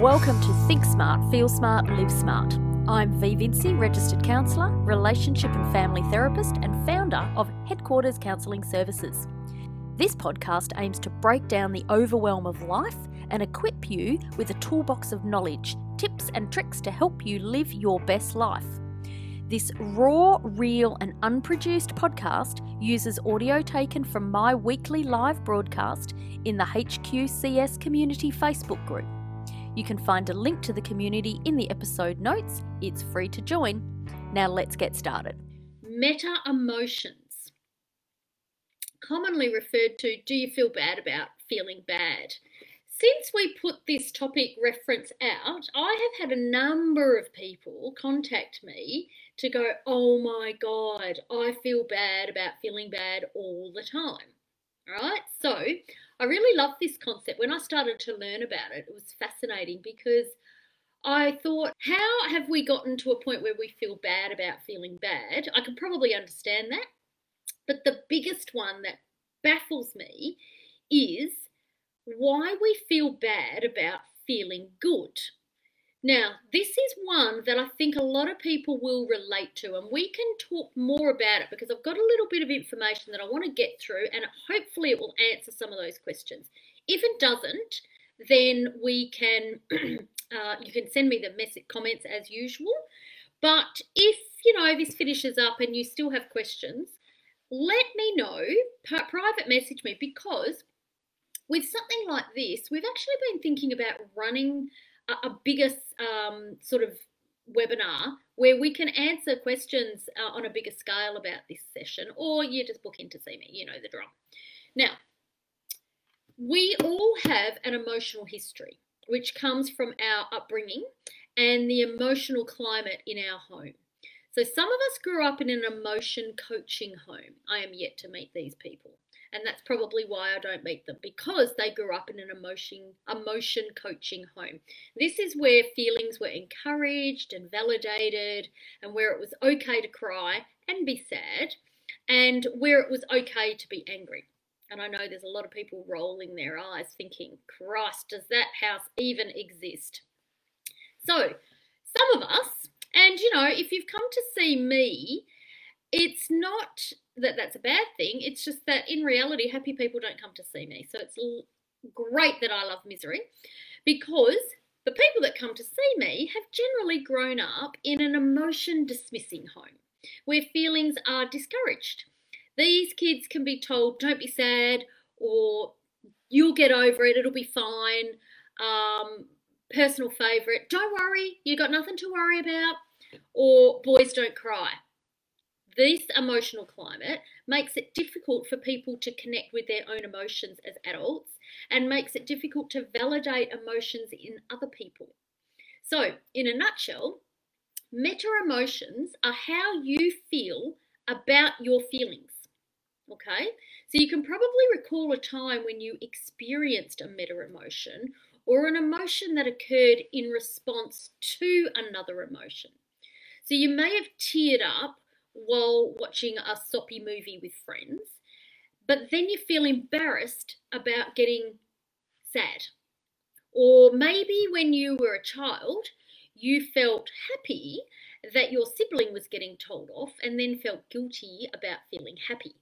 Welcome to Think Smart, Feel Smart, Live Smart. I'm V Vinci, registered counsellor, relationship and family therapist, and founder of Headquarters Counselling Services. This podcast aims to break down the overwhelm of life and equip you with a toolbox of knowledge, tips, and tricks to help you live your best life. This raw, real, and unproduced podcast uses audio taken from my weekly live broadcast in the HQCS Community Facebook group. You can find a link to the community in the episode notes. It's free to join. Now let's get started. Meta emotions, commonly referred to, do you feel bad about feeling bad? Since we put this topic reference out, I have had a number of people contact me to go, oh my God, I feel bad about feeling bad all the time. All right, so I really love this concept. When I started to learn about it, it was fascinating because I thought, how have we gotten to a point where we feel bad about feeling bad? I can probably understand that. But the biggest one that baffles me is why we feel bad about feeling good. Now, this is one that I think a lot of people will relate to, and we can talk more about it because I've got a little bit of information that I want to get through, and hopefully, it will answer some of those questions. If it doesn't, then we can uh, you can send me the message comments as usual. But if you know this finishes up and you still have questions, let me know. Private message me because with something like this, we've actually been thinking about running a, bigger um, sort of webinar where we can answer questions uh, on a bigger scale about this session, or you just book in to see me. You know the drill. Now, we all have an emotional history, which comes from our upbringing and the emotional climate in our home. So, some of us grew up in an emotion coaching home. I am yet to meet these people and that's probably why I don't meet them because they grew up in an emotion emotion coaching home. This is where feelings were encouraged and validated and where it was okay to cry and be sad and where it was okay to be angry. And I know there's a lot of people rolling their eyes thinking, Christ, does that house even exist? So, some of us, and you know, if you've come to see me, it's not that that's a bad thing. It's just that in reality, happy people don't come to see me. So it's great that I love misery because the people that come to see me have generally grown up in an emotion dismissing home where feelings are discouraged. These kids can be told, don't be sad, or you'll get over it, it'll be fine. Um, personal favourite, don't worry, you got nothing to worry about, or boys don't cry this emotional climate makes it difficult for people to connect with their own emotions as adults and makes it difficult to validate emotions in other people. So, in a nutshell, meta emotions are how you feel about your feelings. Okay, so you can probably recall a time when you experienced a meta emotion or an emotion that occurred in response to another emotion. So you may have teared up while watching a soppy movie with friends, but then you feel embarrassed about getting sad. Or maybe when you were a child, you felt happy that your sibling was getting told off and then felt guilty about feeling happy.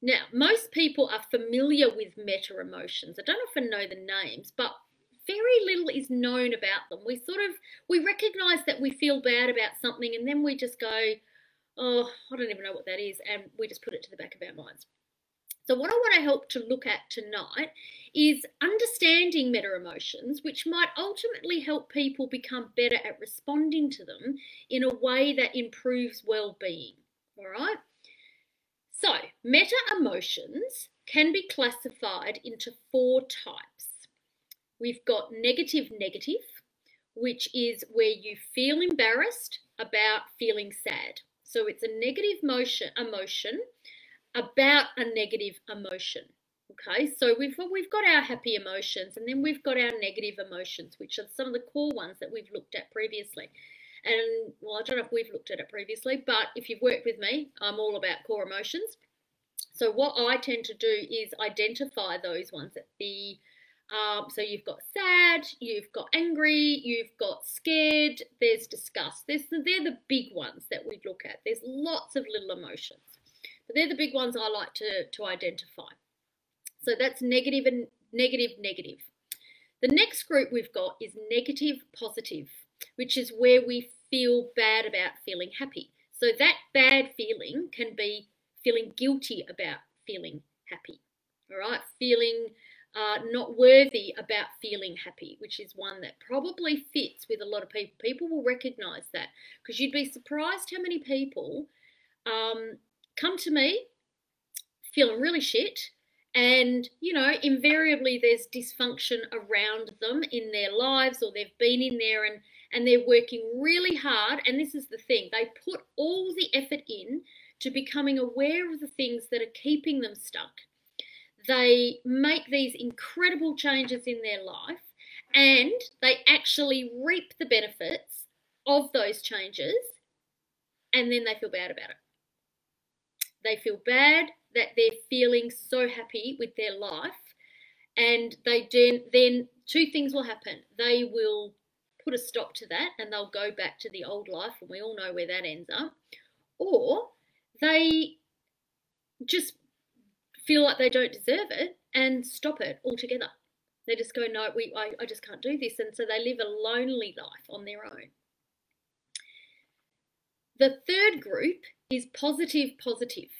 Now, most people are familiar with meta emotions. I don't often know the names, but very little is known about them. We sort of we recognize that we feel bad about something and then we just go, "Oh, I don't even know what that is," and we just put it to the back of our minds. So what I want to help to look at tonight is understanding meta emotions, which might ultimately help people become better at responding to them in a way that improves well-being. All right? So, meta emotions can be classified into four types. We've got negative negative, which is where you feel embarrassed about feeling sad. So it's a negative motion emotion about a negative emotion. Okay, so we've we've got our happy emotions, and then we've got our negative emotions, which are some of the core ones that we've looked at previously. And well, I don't know if we've looked at it previously, but if you've worked with me, I'm all about core emotions. So what I tend to do is identify those ones at the Um, so you've got sad, you've got angry, you've got scared, there's disgust. There's they're the big ones that we look at. There's lots of little emotions, but they're the big ones I like to, to identify. So that's negative and negative, negative. The next group we've got is negative, positive, which is where we feel bad about feeling happy. So that bad feeling can be feeling guilty about feeling happy. All right, feeling uh, not worthy about feeling happy, which is one that probably fits with a lot of people. People will recognize that because you'd be surprised how many people um, come to me feeling really shit. And, you know, invariably there's dysfunction around them in their lives, or they've been in there and, and they're working really hard. And this is the thing they put all the effort in to becoming aware of the things that are keeping them stuck they make these incredible changes in their life and they actually reap the benefits of those changes and then they feel bad about it. They feel bad that they're feeling so happy with their life and they then, then two things will happen. They will put a stop to that and they'll go back to the old life and we all know where that ends up. Or they just feel like they don't deserve it and stop it altogether. They just go, no, we, I, I just can't do this. And so they live a lonely life on their own. The third group is positive, positive.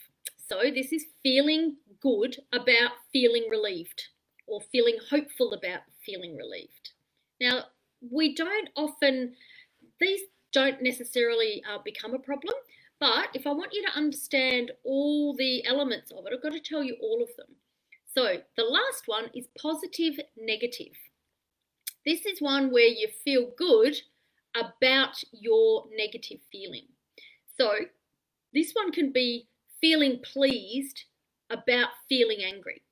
So this is feeling good about feeling relieved or feeling hopeful about feeling relieved. Now, we don't often, these don't necessarily uh, become a problem but if I want you to understand all the elements of it, I've got to tell you all of them. So the last one is positive negative. This is one where you feel good about your negative feeling. So this one can be feeling pleased about feeling angry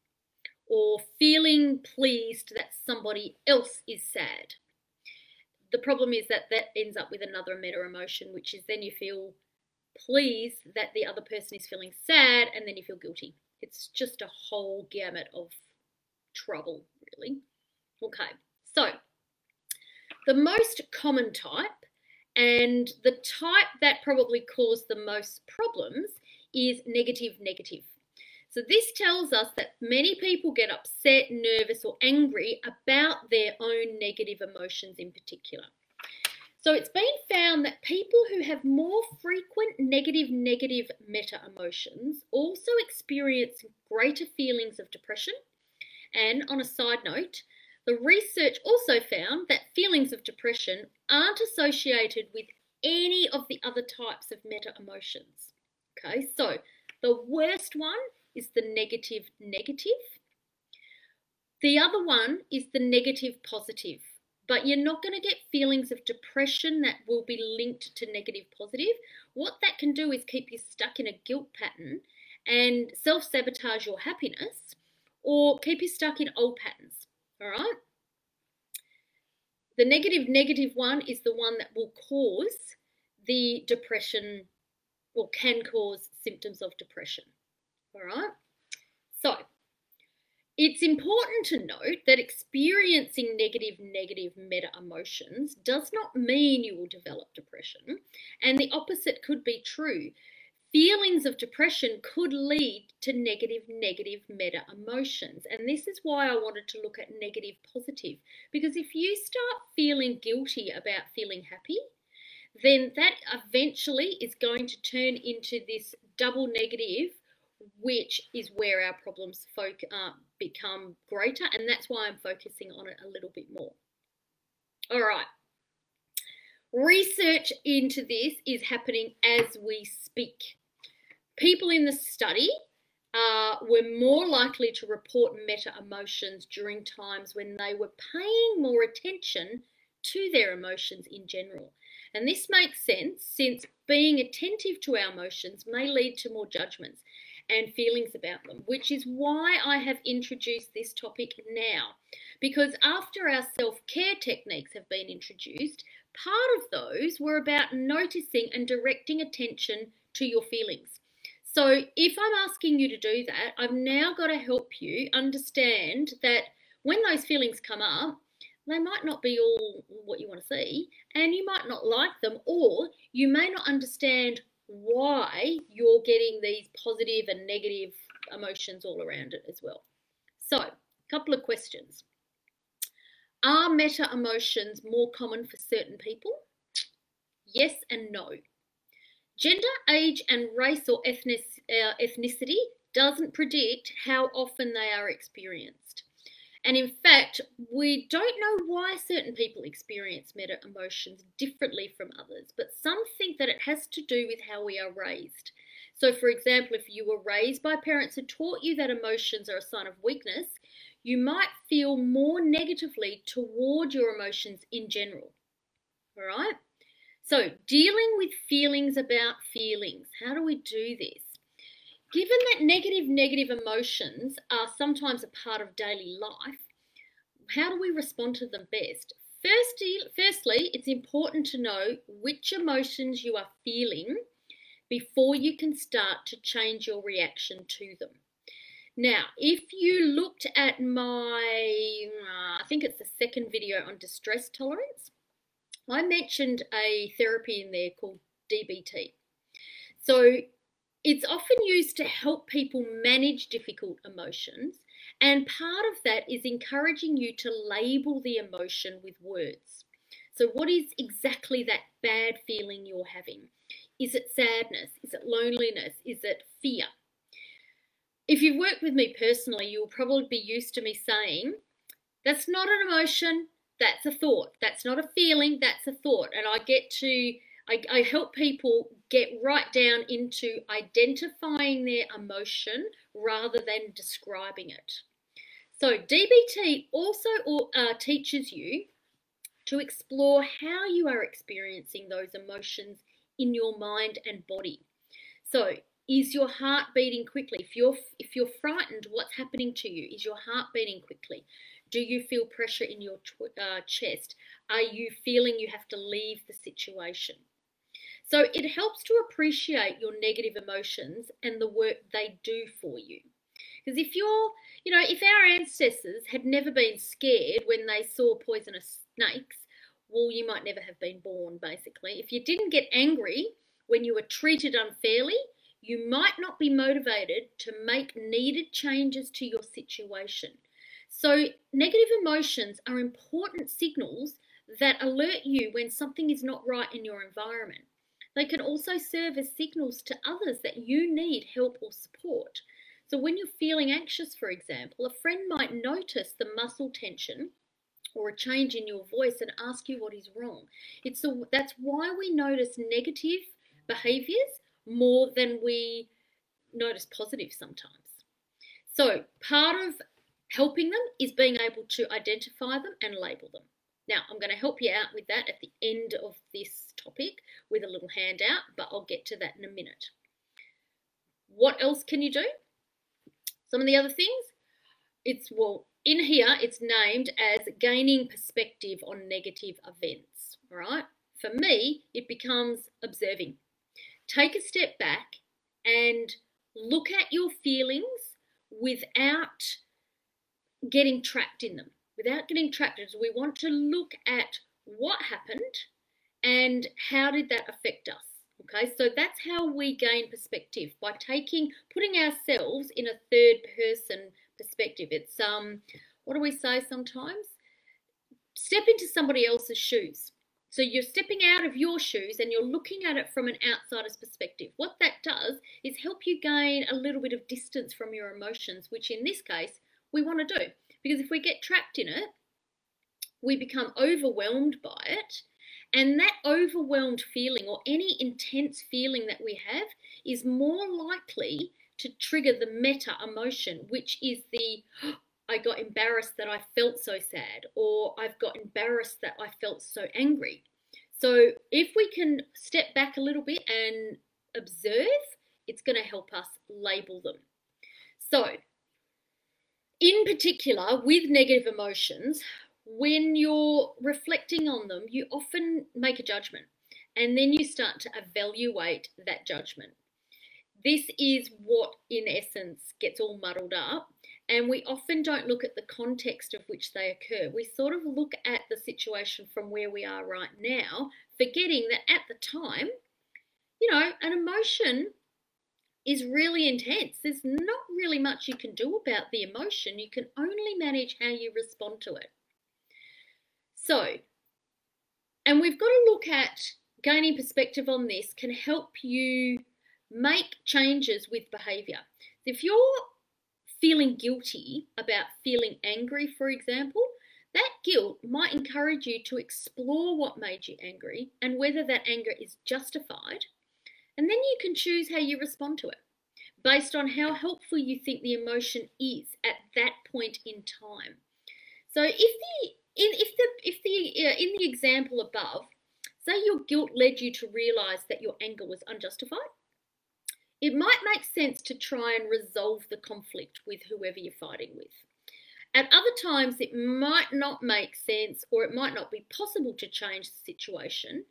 or feeling pleased that somebody else is sad. The problem is that that ends up with another meta emotion, which is then you feel pleased that the other person is feeling sad and then you feel guilty. It's just a whole gamut of trouble, really. Okay, so the most common type and the type that probably caused the most problems is negative negative. So this tells us that many people get upset, nervous, or angry about their own negative emotions in particular. So it's been found that people who have more frequent negative, negative meta emotions also experience greater feelings of depression. And on a side note, the research also found that feelings of depression aren't associated with any of the other types of meta emotions. Okay, so the worst one is the negative, negative. The other one is the negative, positive but you're not going to get feelings of depression that will be linked to negative positive. What that can do is keep you stuck in a guilt pattern and self sabotage your happiness or keep you stuck in old patterns. All right? The negative, negative one is the one that will cause the depression or can cause symptoms of depression. All right? So, it's important to note that experiencing negative, negative meta emotions does not mean you will develop depression, and the opposite could be true. Feelings of depression could lead to negative, negative meta emotions, and this is why I wanted to look at negative, positive. Because if you start feeling guilty about feeling happy, then that eventually is going to turn into this double negative which is where our problems folk, uh, become greater, and that's why I'm focusing on it a little bit more. All right. Research into this is happening as we speak. People in the study uh, were more likely to report meta emotions during times when they were paying more attention to their emotions in general. And this makes sense since being attentive to our emotions may lead to more judgments and feelings about them, which is why I have introduced this topic now. Because after our self care techniques have been introduced, part of those were about noticing and directing attention to your feelings. So, if I'm asking you to do that, I've now got to help you understand that when those feelings come up, they might not be all what you want to see, and you might not like them, or you may not understand why you're getting these positive and negative emotions all around it as well. So, a couple of questions. Are meta emotions more common for certain people? Yes and no. Gender, age, and race or ethnic, uh, ethnicity doesn't predict how often they are experienced. And in fact, we don't know why certain people experience meta emotions differently from others, but some think that it has to do with how we are raised. So, for example, if you were raised by parents who taught you that emotions are a sign of weakness, you might feel more negatively toward your emotions in general. All right? So, dealing with feelings about feelings. How do we do this? Given that negative, negative emotions are sometimes a part of daily life, how do we respond to them best? Firstly, firstly, it's important to know which emotions you are feeling before you can start to change your reaction to them. Now, if you looked at my, uh, I think it's the second video on distress tolerance, I mentioned a therapy in there called DBT. So it's often used to help people manage difficult emotions, and part of that is encouraging you to label the emotion with words. So, what is exactly that bad feeling you're having? Is it sadness? Is it loneliness? Is it fear? If you've worked with me personally, you'll probably be used to me saying, that's not an emotion, that's a thought. That's not a feeling, that's a thought. And I get to I, I help people get right down into identifying their emotion rather than describing it. So, DBT also uh, teaches you to explore how you are experiencing those emotions in your mind and body. So, is your heart beating quickly? If you're if you're frightened, what's happening to you? Is your heart beating quickly? Do you feel pressure in your uh, chest? Are you feeling you have to leave the situation? So it helps to appreciate your negative emotions and the work they do for you. Because if you're, you know, if our ancestors had never been scared when they saw poisonous snakes, well, you might never have been born, basically. If you didn't get angry when you were treated unfairly, you might not be motivated to make needed changes to your situation. So, negative emotions are important signals that alert you when something is not right in your environment. They can also serve as signals to others that you need help or support. So, when you're feeling anxious, for example, a friend might notice the muscle tension or a change in your voice and ask you what is wrong. It's a, that's why we notice negative behaviors more than we notice positive sometimes. So, part of helping them is being able to identify them and label them. Now, I'm going to help you out with that at the end of this topic with a little handout, but I'll get to that in a minute. What else can you do? Some of the other things, it's well, in here it's named as gaining perspective on negative events, right? For me, it becomes observing. Take a step back and look at your feelings without getting trapped in them without getting trapped is we want to look at what happened and how did that affect us. Okay, so that's how we gain perspective by taking, putting ourselves in a third person perspective. It's um, what do we say sometimes? Step into somebody else's shoes. So you're stepping out of your shoes and you're looking at it from an outsider's perspective. What that does is help you gain a little bit of distance from your emotions, which in this case we want to do. Because if we get trapped in it, we become overwhelmed by it. And that overwhelmed feeling or any intense feeling that we have is more likely to trigger the meta emotion, which is the I got embarrassed that I felt so sad, or I've got embarrassed that I felt so angry. So, if we can step back a little bit and observe, it's going to help us label them. So, in particular, with negative emotions, when you're reflecting on them, you often make a judgment and then you start to evaluate that judgment. This is what, in essence, gets all muddled up. and we often don't look at the context of which they occur. We sort of look at the situation from where we are right now, forgetting that at the time, you know, an emotion is really intense. There's not really much you can do about the emotion. You can only manage how you respond to it. So, and we've got to look at gaining perspective on this can help you make changes with behavior. If you're feeling guilty about feeling angry, for example, that guilt might encourage you to explore what made you angry and whether that anger is justified. And then you can choose how you respond to it based on how helpful you think the emotion is at that point in time. So if the in if the if the uh, in the example above, say your guilt led you to realize that your anger was unjustified, it might make sense to try and resolve the conflict with whoever you're fighting with. At other times, it might not make sense or it might not be possible to change the situation.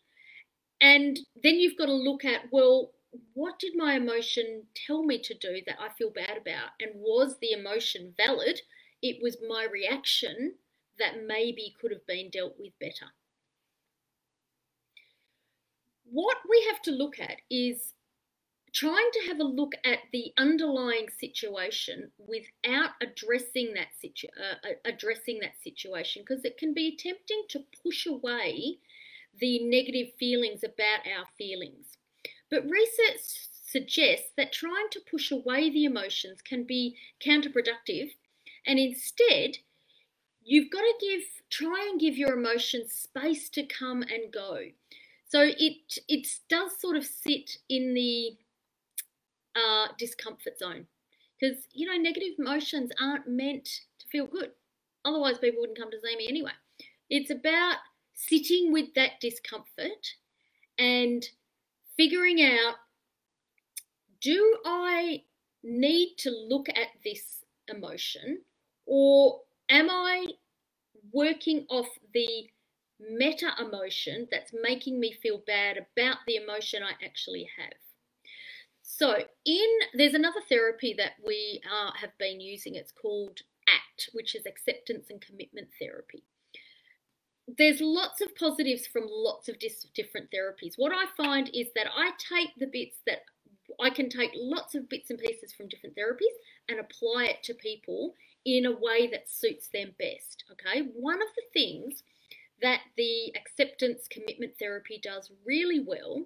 And then you've got to look at, well, what did my emotion tell me to do that I feel bad about? And was the emotion valid? It was my reaction that maybe could have been dealt with better. What we have to look at is trying to have a look at the underlying situation without addressing that situ- uh, addressing that situation because it can be tempting to push away the negative feelings about our feelings. But research suggests that trying to push away the emotions can be counterproductive and instead you've got to give try and give your emotions space to come and go. So it it does sort of sit in the uh, discomfort zone. Because, you know, negative emotions aren't meant to feel good. Otherwise, people wouldn't come to see me anyway. It's about sitting with that discomfort and figuring out do I need to look at this emotion or am I working off the meta emotion that's making me feel bad about the emotion I actually have? So, in there's another therapy that we uh, have been using. It's called ACT, which is acceptance and commitment therapy. There's lots of positives from lots of dis- different therapies. What I find is that I take the bits that I can take lots of bits and pieces from different therapies and apply it to people in a way that suits them best. Okay, one of the things that the acceptance commitment therapy does really well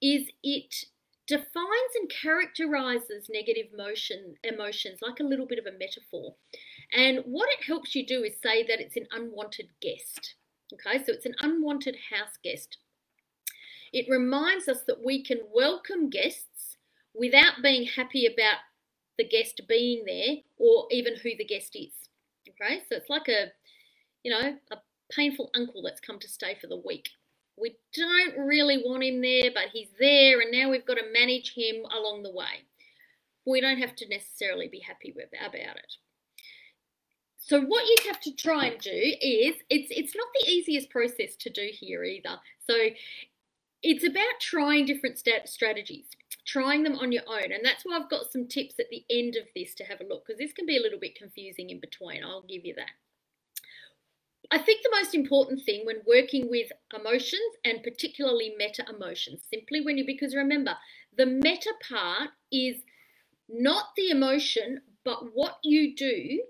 is it defines and characterizes negative motion emotions like a little bit of a metaphor. And what it helps you do is say that it's an unwanted guest. Okay, so it's an unwanted house guest. It reminds us that we can welcome guests without being happy about the guest being there or even who the guest is. Okay, so it's like a, you know, a painful uncle that's come to stay for the week. We don't really want him there, but he's there, and now we've got to manage him along the way. We don't have to necessarily be happy about it. So what you have to try and do is it's it's not the easiest process to do here either. So it's about trying different step strategies, trying them on your own, and that's why I've got some tips at the end of this to have a look because this can be a little bit confusing in between. I'll give you that. I think the most important thing when working with emotions and particularly meta emotions, simply when you, because remember, the meta part is not the emotion, but what you do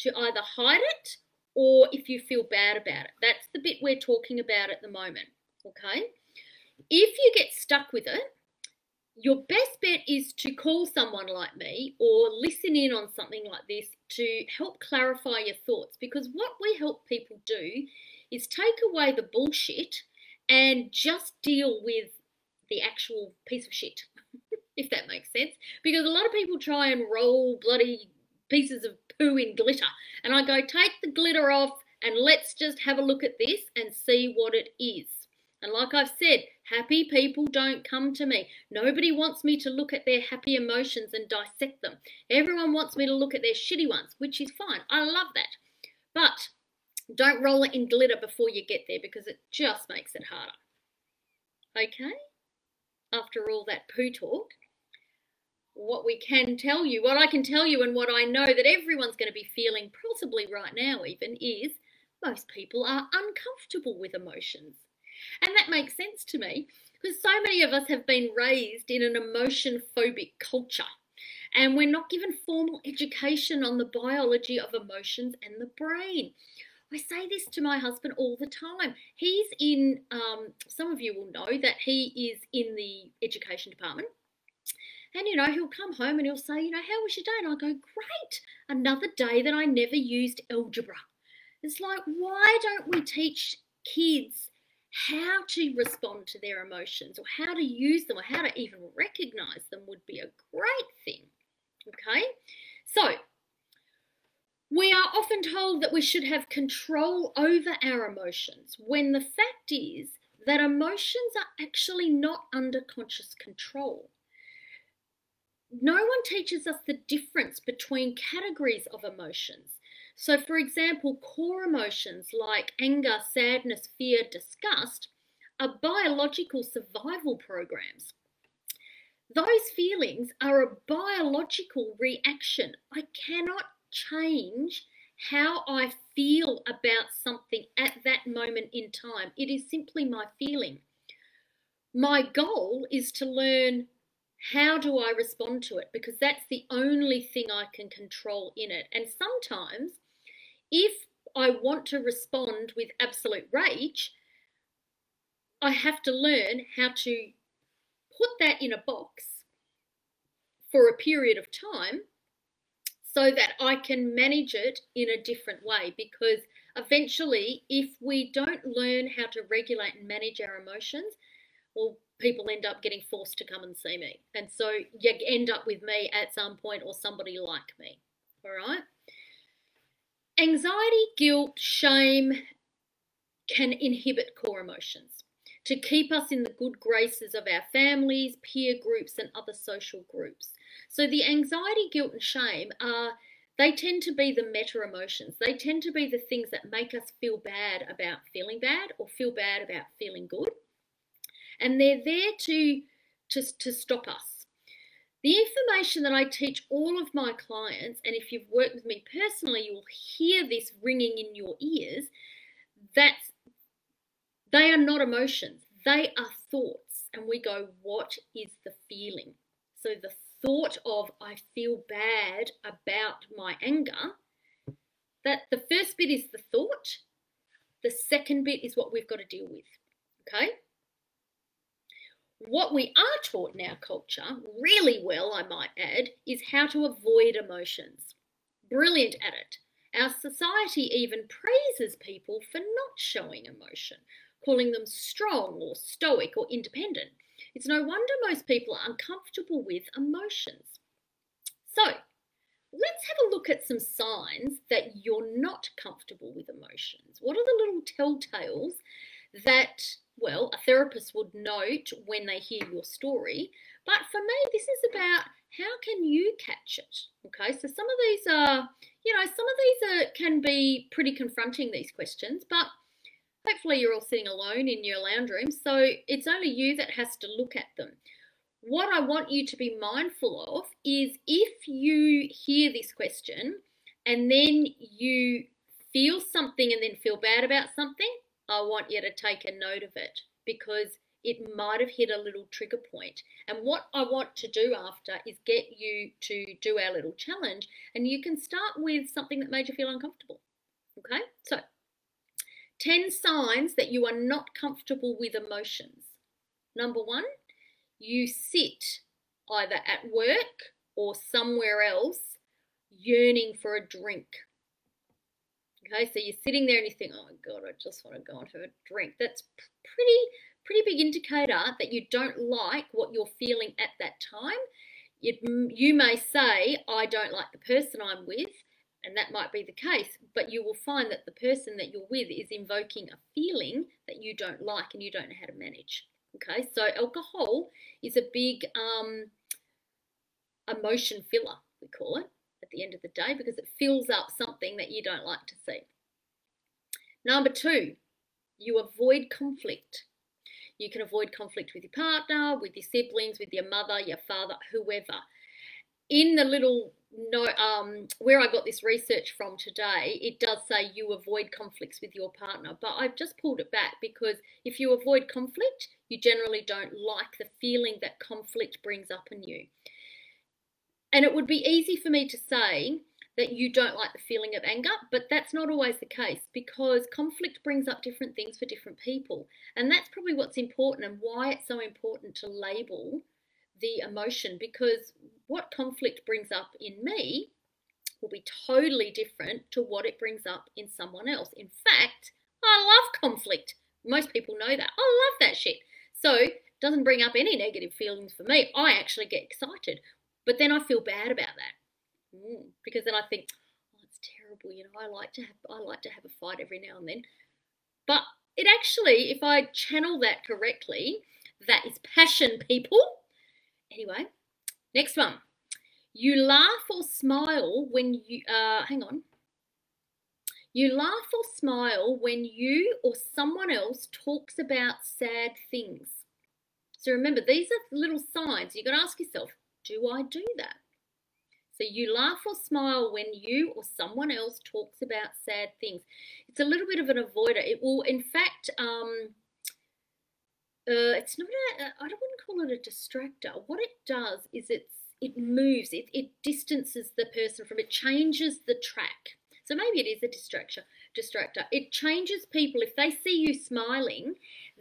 to either hide it or if you feel bad about it. That's the bit we're talking about at the moment. Okay? If you get stuck with it, your best bet is to call someone like me or listen in on something like this to help clarify your thoughts because what we help people do is take away the bullshit and just deal with the actual piece of shit, if that makes sense. Because a lot of people try and roll bloody pieces of poo in glitter. And I go, take the glitter off and let's just have a look at this and see what it is. And like I've said, happy people don't come to me. Nobody wants me to look at their happy emotions and dissect them. Everyone wants me to look at their shitty ones, which is fine. I love that. But don't roll it in glitter before you get there because it just makes it harder. Okay? After all that poo talk, what we can tell you, what I can tell you, and what I know that everyone's going to be feeling, possibly right now, even, is most people are uncomfortable with emotions. And that makes sense to me because so many of us have been raised in an emotion phobic culture and we're not given formal education on the biology of emotions and the brain. I say this to my husband all the time. He's in, um, some of you will know that he is in the education department. And you know, he'll come home and he'll say, you know, how was your day? And I go, great, another day that I never used algebra. It's like, why don't we teach kids how to respond to their emotions or how to use them or how to even recognize them would be a great thing. Okay, so we are often told that we should have control over our emotions when the fact is that emotions are actually not under conscious control. No one teaches us the difference between categories of emotions. So, for example, core emotions like anger, sadness, fear, disgust are biological survival programs. Those feelings are a biological reaction. I cannot change how I feel about something at that moment in time. It is simply my feeling. My goal is to learn how do I respond to it because that's the only thing I can control in it. And sometimes if I want to respond with absolute rage, I have to learn how to put that in a box for a period of time so that I can manage it in a different way. Because eventually, if we don't learn how to regulate and manage our emotions, well, people end up getting forced to come and see me. And so you end up with me at some point or somebody like me. All right. Anxiety, guilt, shame can inhibit core emotions to keep us in the good graces of our families, peer groups, and other social groups. So the anxiety, guilt, and shame are they tend to be the meta emotions. They tend to be the things that make us feel bad about feeling bad or feel bad about feeling good. And they're there to, to, to stop us. The information that I teach all of my clients, and if you've worked with me personally, you will hear this ringing in your ears. That's they are not emotions, they are thoughts. And we go, what is the feeling? So the thought of I feel bad about my anger, that the first bit is the thought, the second bit is what we've got to deal with. Okay? What we are taught in our culture, really well, I might add, is how to avoid emotions. Brilliant at it. Our society even praises people for not showing emotion, calling them strong or stoic or independent. It's no wonder most people are uncomfortable with emotions. So, let's have a look at some signs that you're not comfortable with emotions. What are the little telltales that well, a therapist would note when they hear your story. But for me, this is about how can you catch it? Okay, so some of these are, you know, some of these are can be pretty confronting these questions, but hopefully you're all sitting alone in your lounge room, so it's only you that has to look at them. What I want you to be mindful of is if you hear this question and then you feel something and then feel bad about something, I want you to take a note of it because it might have hit a little trigger point. And what I want to do after is get you to do our little challenge, and you can start with something that made you feel uncomfortable. Okay, so 10 signs that you are not comfortable with emotions. Number one, you sit either at work or somewhere else yearning for a drink. Okay, so you're sitting there and you think, oh God, I just want to go and have a drink. That's pretty, pretty big indicator that you don't like what you're feeling at that time. It, you may say, I don't like the person I'm with, and that might be the case, but you will find that the person that you're with is invoking a feeling that you don't like and you don't know how to manage. Okay, so alcohol is a big um, emotion filler, we call it at the end of the day because it fills up something that you don't like to see. Number two, you avoid conflict. You can avoid conflict with your partner, with your siblings, with your mother, your father, whoever. in the little no um where I got this research from today, it does say you avoid conflicts with your partner, but I've just pulled it back because if you avoid conflict, you generally don't like the feeling that conflict brings up in you. And it would be easy for me to say that you don't like the feeling of anger, but that's not always the case because conflict brings up different things for different people. And that's probably what's important and why it's so important to label the emotion because what conflict brings up in me will be totally different to what it brings up in someone else. In fact, I love conflict. Most people know that. I love that shit. So, doesn't bring up any negative feelings for me. I actually get excited. But then I feel bad about that. Mm, because then I think, oh, it's terrible, you know, I like to have I like to have a fight every now and then. But it actually, if I channel that correctly, that is passion, people. Anyway, next one. You laugh or smile when you, uh, hang on. You laugh or smile when you or someone else talks about sad things. So remember, these are little signs. You've got to ask yourself, do I do that? So you laugh or smile when you or someone else talks about sad things. It's a little bit of an avoider. It will, in fact, um, uh, it's not a, I don't want to call it a distractor. What it does is it's it moves, it, it distances the person from it, changes the track. So maybe it is a distractor. Distractor. It changes people. If they see you smiling,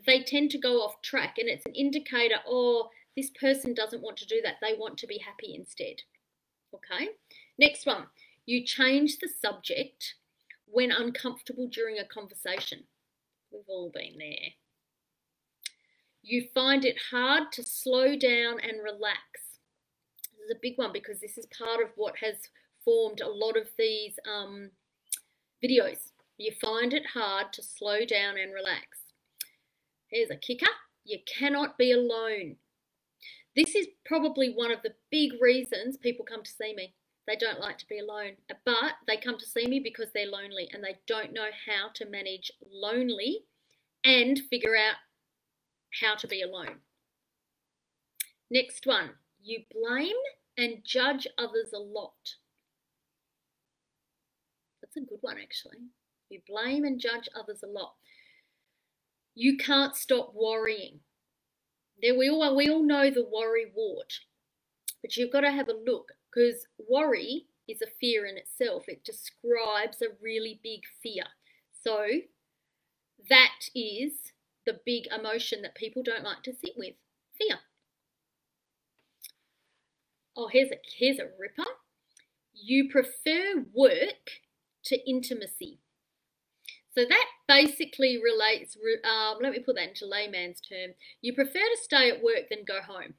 they tend to go off track, and it's an indicator. Oh, this person doesn't want to do that. They want to be happy instead. Okay. Next one. You change the subject when uncomfortable during a conversation. We've all been there. You find it hard to slow down and relax. This is a big one because this is part of what has formed a lot of these um, videos. You find it hard to slow down and relax. Here's a kicker you cannot be alone. This is probably one of the big reasons people come to see me. They don't like to be alone, but they come to see me because they're lonely and they don't know how to manage lonely and figure out how to be alone. Next one, you blame and judge others a lot. That's a good one, actually. You blame and judge others a lot. You can't stop worrying. There we all we all know the worry wart, but you've got to have a look because worry is a fear in itself. It describes a really big fear. So that is the big emotion that people don't like to sit with fear. Oh, here's a, here's a ripper. You prefer work to intimacy. So that basically relates, um, let me put that into layman's term. You prefer to stay at work than go home.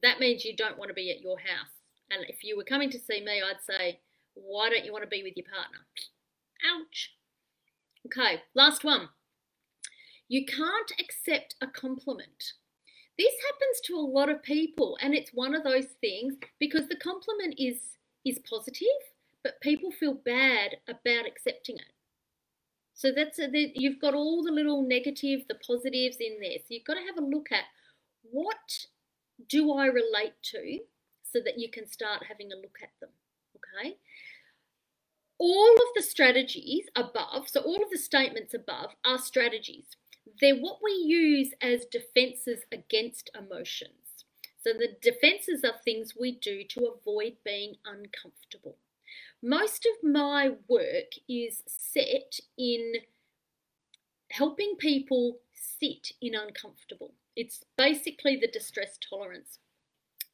That means you don't want to be at your house. And if you were coming to see me, I'd say, why don't you want to be with your partner? Ouch. Okay, last one. You can't accept a compliment. This happens to a lot of people, and it's one of those things because the compliment is is positive, but people feel bad about accepting it. So that's uh, a, you've got all the little negative, the positives in there. So you've got to have a look at what do I relate to, so that you can start having a look at them. Okay. All of the strategies above, so all of the statements above are strategies. They're what we use as defenses against emotions. So the defenses are things we do to avoid being uncomfortable. Most of my work is set in helping people sit in uncomfortable. It's basically the distress tolerance.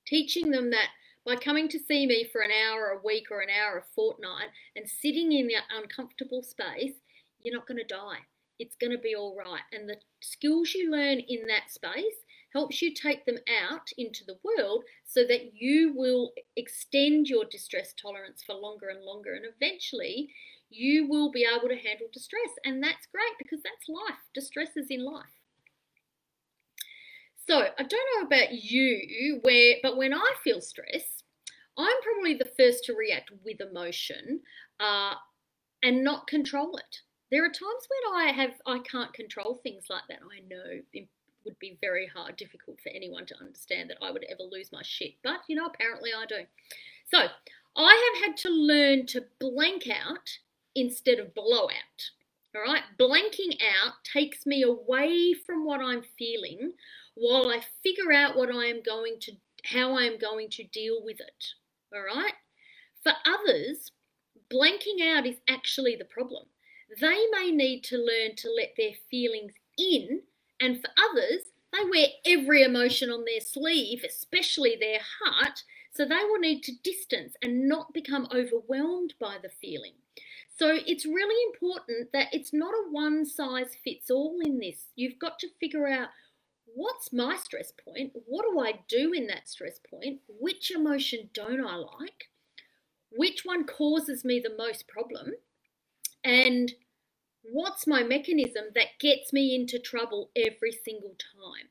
Teaching them that by coming to see me for an hour a week or an hour a fortnight and sitting in that uncomfortable space, you're not going to die it's going to be all right. And the skills you learn in that space helps you take them out into the world so that you will extend your distress tolerance for longer and longer. And eventually, you will be able to handle distress. And that's great because that's life. Distress is in life. So I don't know about you, where but when I feel stress, I'm probably the first to react with emotion uh, and not control it there are times when I have I can't control things like that. I know would be very hard, difficult for anyone to understand that I would ever lose my shit, but you know, apparently I do. So I have had to learn to blank out instead of blow out. All right, blanking out takes me away from what I'm feeling while I figure out what I am going to, how I am going to deal with it. All right, for others, blanking out is actually the problem. They may need to learn to let their feelings in, and for others, they wear every emotion on their sleeve, especially their heart, so they will need to distance and not become overwhelmed by the feeling. So it's really important that it's not a one size fits all in this. You've got to figure out what's my stress point? What do I do in that stress point? Which emotion don't I like? Which one causes me the most problem? And what's my mechanism that gets me into trouble every single time?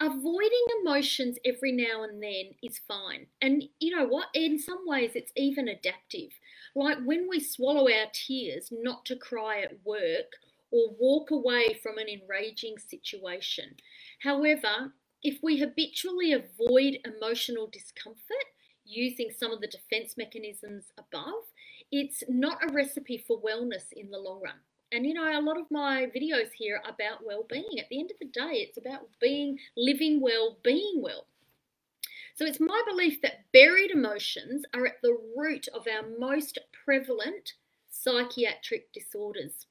Avoiding emotions every now and then is fine. And you know what? In some ways, it's even adaptive. Like when we swallow our tears not to cry at work or walk away from an enraging situation. However, if we habitually avoid emotional discomfort using some of the defense mechanisms above, it's not a recipe for wellness in the long run. And you know, a lot of my videos here are about well-being. At the end of the day, it's about being living well, being well. So it's my belief that buried emotions are at the root of our most prevalent psychiatric disorders,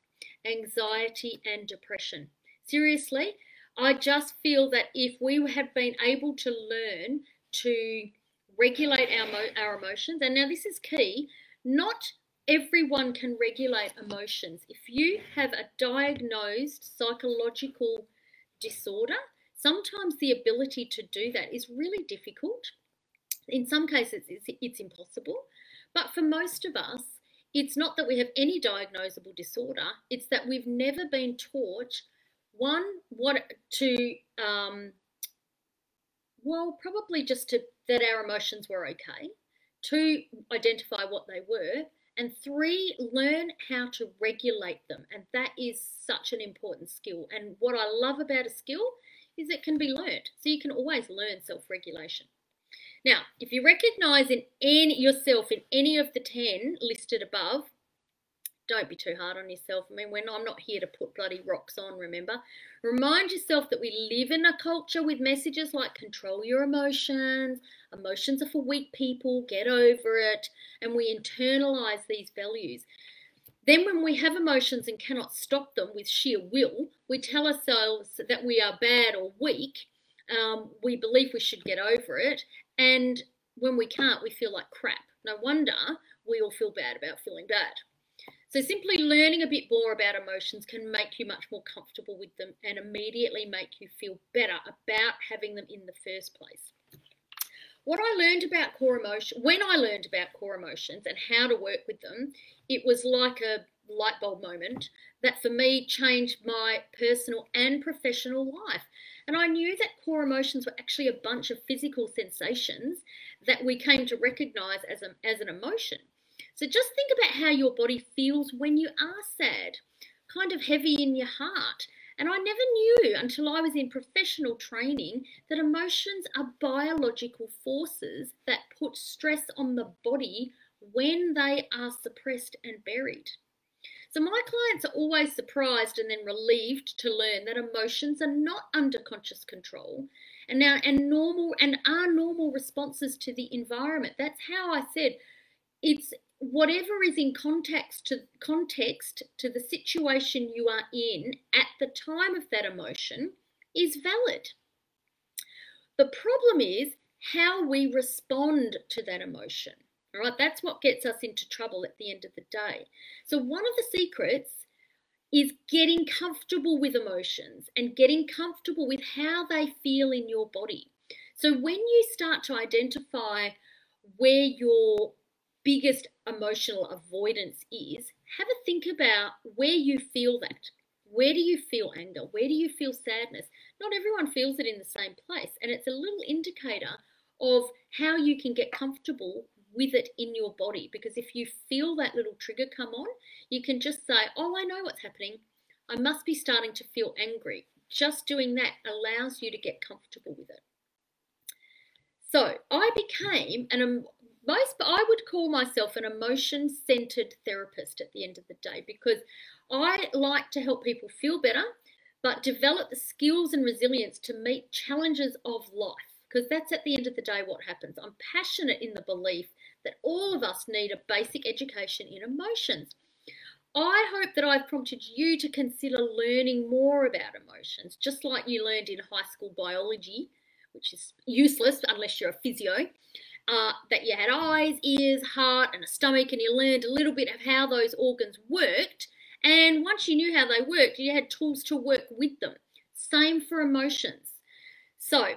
anxiety and depression. Seriously, I just feel that if we had been able to learn to regulate our, our emotions, and now this is key, not everyone can regulate emotions. If you have a diagnosed psychological disorder, Sometimes the ability to do that is really difficult. In some cases, it's, it's impossible. But for most of us, it's not that we have any diagnosable disorder, it's that we've never been taught one, what to, um, well, probably just to that our emotions were okay, two, identify what they were, and three, learn how to regulate them. And that is such an important skill. And what I love about a skill is it can be learned. So you can always learn self-regulation. Now, if you recognize in any yourself in any of the 10 listed above, don't be too hard on yourself. I mean, when I'm not here to put bloody rocks on, remember. Remind yourself that we live in a culture with messages like control your emotions, emotions are for weak people, get over it, and we internalize these values. Then, when we have emotions and cannot stop them with sheer will, we tell ourselves that we are bad or weak. Um, we believe we should get over it. And when we can't, we feel like crap. No wonder we all feel bad about feeling bad. So, simply learning a bit more about emotions can make you much more comfortable with them and immediately make you feel better about having them in the first place. What I learned about core emotion, when I learned about core emotions and how to work with them, it was like a light bulb moment that for me changed my personal and professional life. And I knew that core emotions were actually a bunch of physical sensations that we came to recognize as, a, as an emotion. So just think about how your body feels when you are sad, kind of heavy in your heart, and I never knew until I was in professional training that emotions are biological forces that put stress on the body when they are suppressed and buried. So my clients are always surprised and then relieved to learn that emotions are not under conscious control and now and normal and are normal responses to the environment. That's how I said it's whatever is in context to context to the situation you are in at the time of that emotion is valid. The problem is how we respond to that emotion. All right, that's what gets us into trouble at the end of the day. So, one of the secrets is getting comfortable with emotions and getting comfortable with how they feel in your body. So, when you start to identify where your biggest emotional avoidance is, have a think about where you feel that. Where do you feel anger? Where do you feel sadness? Not everyone feels it in the same place, and it's a little indicator of how you can get comfortable with it in your body. Because if you feel that little trigger come on, you can just say, Oh, I know what's happening. I must be starting to feel angry. Just doing that allows you to get comfortable with it. So I became an most I would call myself an emotion centered therapist at the end of the day because I like to help people feel better, but develop the skills and resilience to meet challenges of life because that's at the end of the day what happens. I'm passionate in the belief that all of us need a basic education in emotions. I hope that I've prompted you to consider learning more about emotions, just like you learned in high school biology, which is useless unless you're a physio. Uh, that you had eyes, ears, heart, and a stomach, and you learned a little bit of how those organs worked. And once you knew how they worked, you had tools to work with them. Same for emotions. So,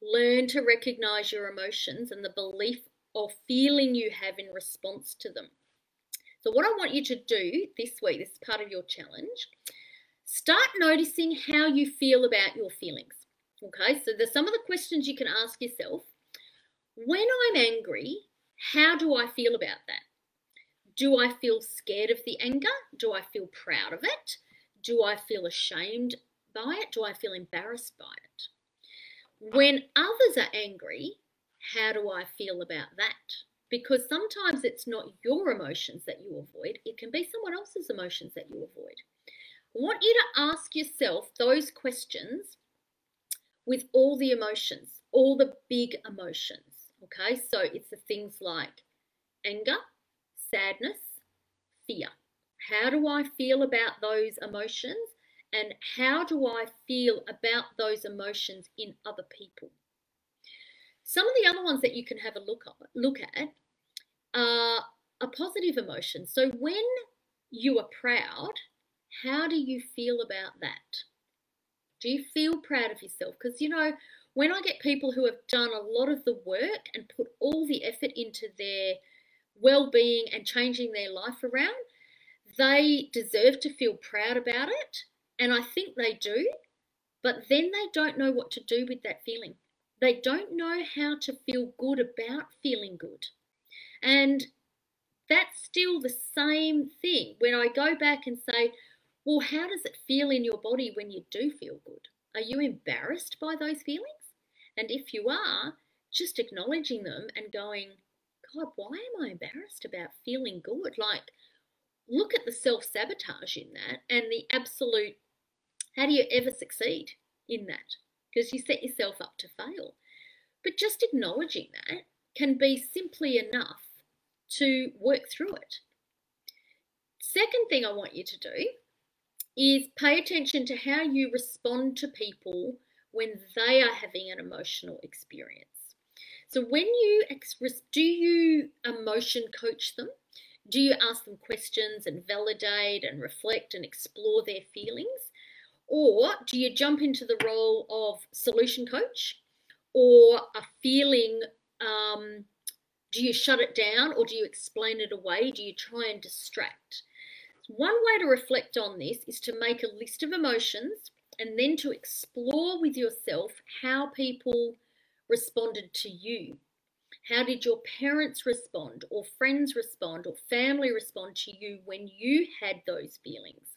learn to recognize your emotions and the belief or feeling you have in response to them. So, what I want you to do this week, this is part of your challenge, start noticing how you feel about your feelings. Okay, so there's some of the questions you can ask yourself when I'm angry, how do I feel about that? Do I feel scared of the anger? Do I feel proud of it? Do I feel ashamed by it? Do I feel embarrassed by it? When others are angry, how do I feel about that? Because sometimes it's not your emotions that you avoid, it can be someone else's emotions that you avoid. I want you to ask yourself those questions with all the emotions, all the big emotions. Okay, so it's the things like anger, sadness, fear. How do I feel about those emotions? And how do I feel about those emotions in other people? Some of the other ones that you can have a look at, look at are a positive emotion. So when you are proud, how do you feel about that? Do you feel proud of yourself? Because you know, when I get people who have done a lot of the work and put all the effort into their well being and changing their life around, they deserve to feel proud about it. And I think they do. But then they don't know what to do with that feeling. They don't know how to feel good about feeling good. And that's still the same thing. When I go back and say, well, how does it feel in your body when you do feel good? Are you embarrassed by those feelings? And if you are, just acknowledging them and going, God, why am I embarrassed about feeling good? Like, look at the self sabotage in that and the absolute how do you ever succeed in that? Because you set yourself up to fail. But just acknowledging that can be simply enough to work through it. Second thing I want you to do is pay attention to how you respond to people when they are having an emotional experience. So when you do you emotion coach them? Do you ask them questions and validate and reflect and explore their feelings? Or do you jump into the role of solution coach or a feeling? Um, do you shut it down or do you explain it away? Do you try and distract? One way to reflect on this is to make a list of emotions and then to explore with yourself how people responded to you. How did your parents respond, or friends respond, or family respond to you when you had those feelings?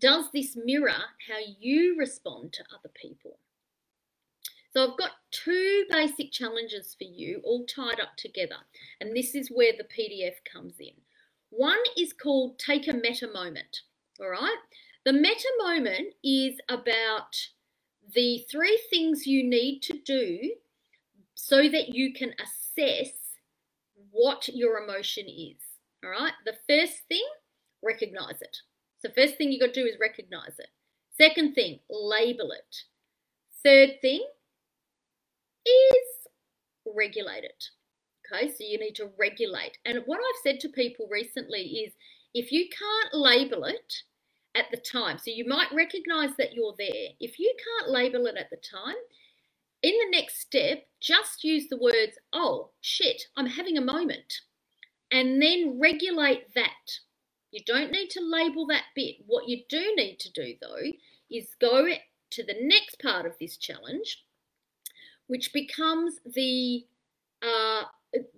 Does this mirror how you respond to other people? So I've got two basic challenges for you all tied up together, and this is where the PDF comes in. One is called Take a Meta Moment. All right. The meta moment is about the three things you need to do so that you can assess what your emotion is. All right. The first thing, recognize it. So, first thing you got to do is recognize it. Second thing, label it. Third thing is regulate it. Okay, so you need to regulate. And what I've said to people recently is if you can't label it, at the time. So you might recognize that you're there. If you can't label it at the time, in the next step, just use the words, oh, shit, I'm having a moment. And then regulate that. You don't need to label that bit. What you do need to do, though, is go to the next part of this challenge, which becomes the uh,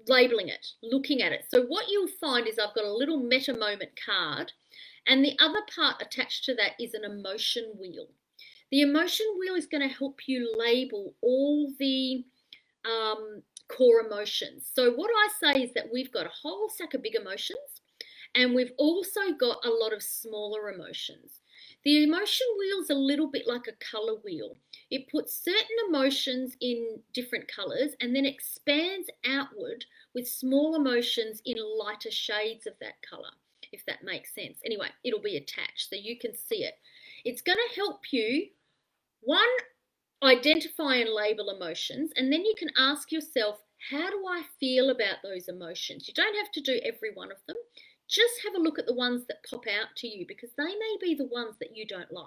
labeling it, looking at it. So, what you'll find is I've got a little meta moment card and the other part attached to that is an emotion wheel. The emotion wheel is going to help you label all the um, core emotions. So, what I say is that we've got a whole stack of big emotions and we've also got a lot of smaller emotions. The emotion wheel is a little bit like a color wheel. It puts certain emotions in different colors and then expands outward with small emotions in lighter shades of that color, if that makes sense. Anyway, it'll be attached so you can see it. It's going to help you, one, identify and label emotions, and then you can ask yourself, how do I feel about those emotions? You don't have to do every one of them. Just have a look at the ones that pop out to you because they may be the ones that you don't like.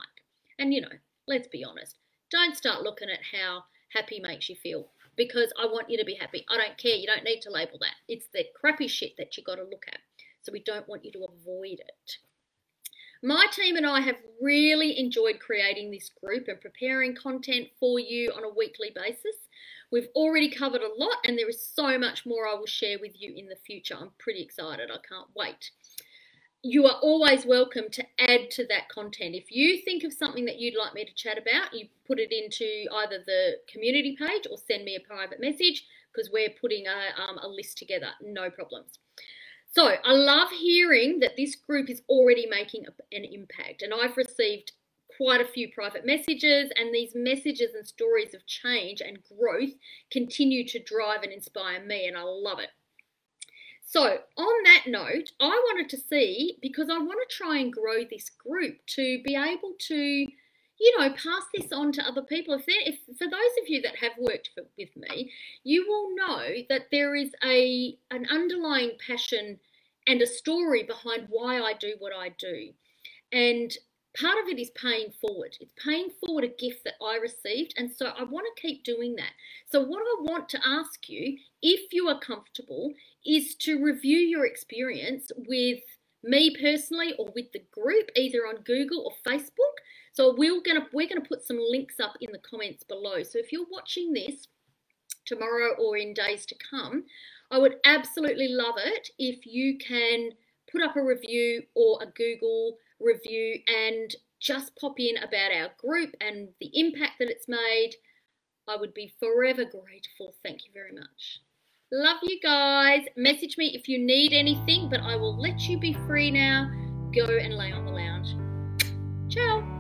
And you know, let's be honest, don't start looking at how happy makes you feel because I want you to be happy. I don't care. You don't need to label that. It's the crappy shit that you got to look at. So we don't want you to avoid it. My team and I have really enjoyed creating this group and preparing content for you on a weekly basis. We've already covered a lot, and there is so much more I will share with you in the future. I'm pretty excited. I can't wait. You are always welcome to add to that content. If you think of something that you'd like me to chat about, you put it into either the community page or send me a private message because we're putting a, um, a list together. No problems. So I love hearing that this group is already making an impact, and I've received quite a few private messages, and these messages and stories of change and growth continue to drive and inspire me, and I love it. So, on that note, I wanted to see because I want to try and grow this group to be able to, you know, pass this on to other people. If, if for those of you that have worked for, with me, you will know that there is a an underlying passion and a story behind why I do what I do. And part of it is paying forward. It's paying forward a gift that I received. And so I want to keep doing that. So, what I want to ask you, if you are comfortable, is to review your experience with me personally or with the group, either on Google or Facebook. So we're gonna we're gonna put some links up in the comments below. So if you're watching this tomorrow or in days to come, I would absolutely love it if you can put up a review or a Google review and just pop in about our group and the impact that it's made. I would be forever grateful. Thank you very much. Love you guys. Message me if you need anything, but I will let you be free now. Go and lay on the lounge. Ciao.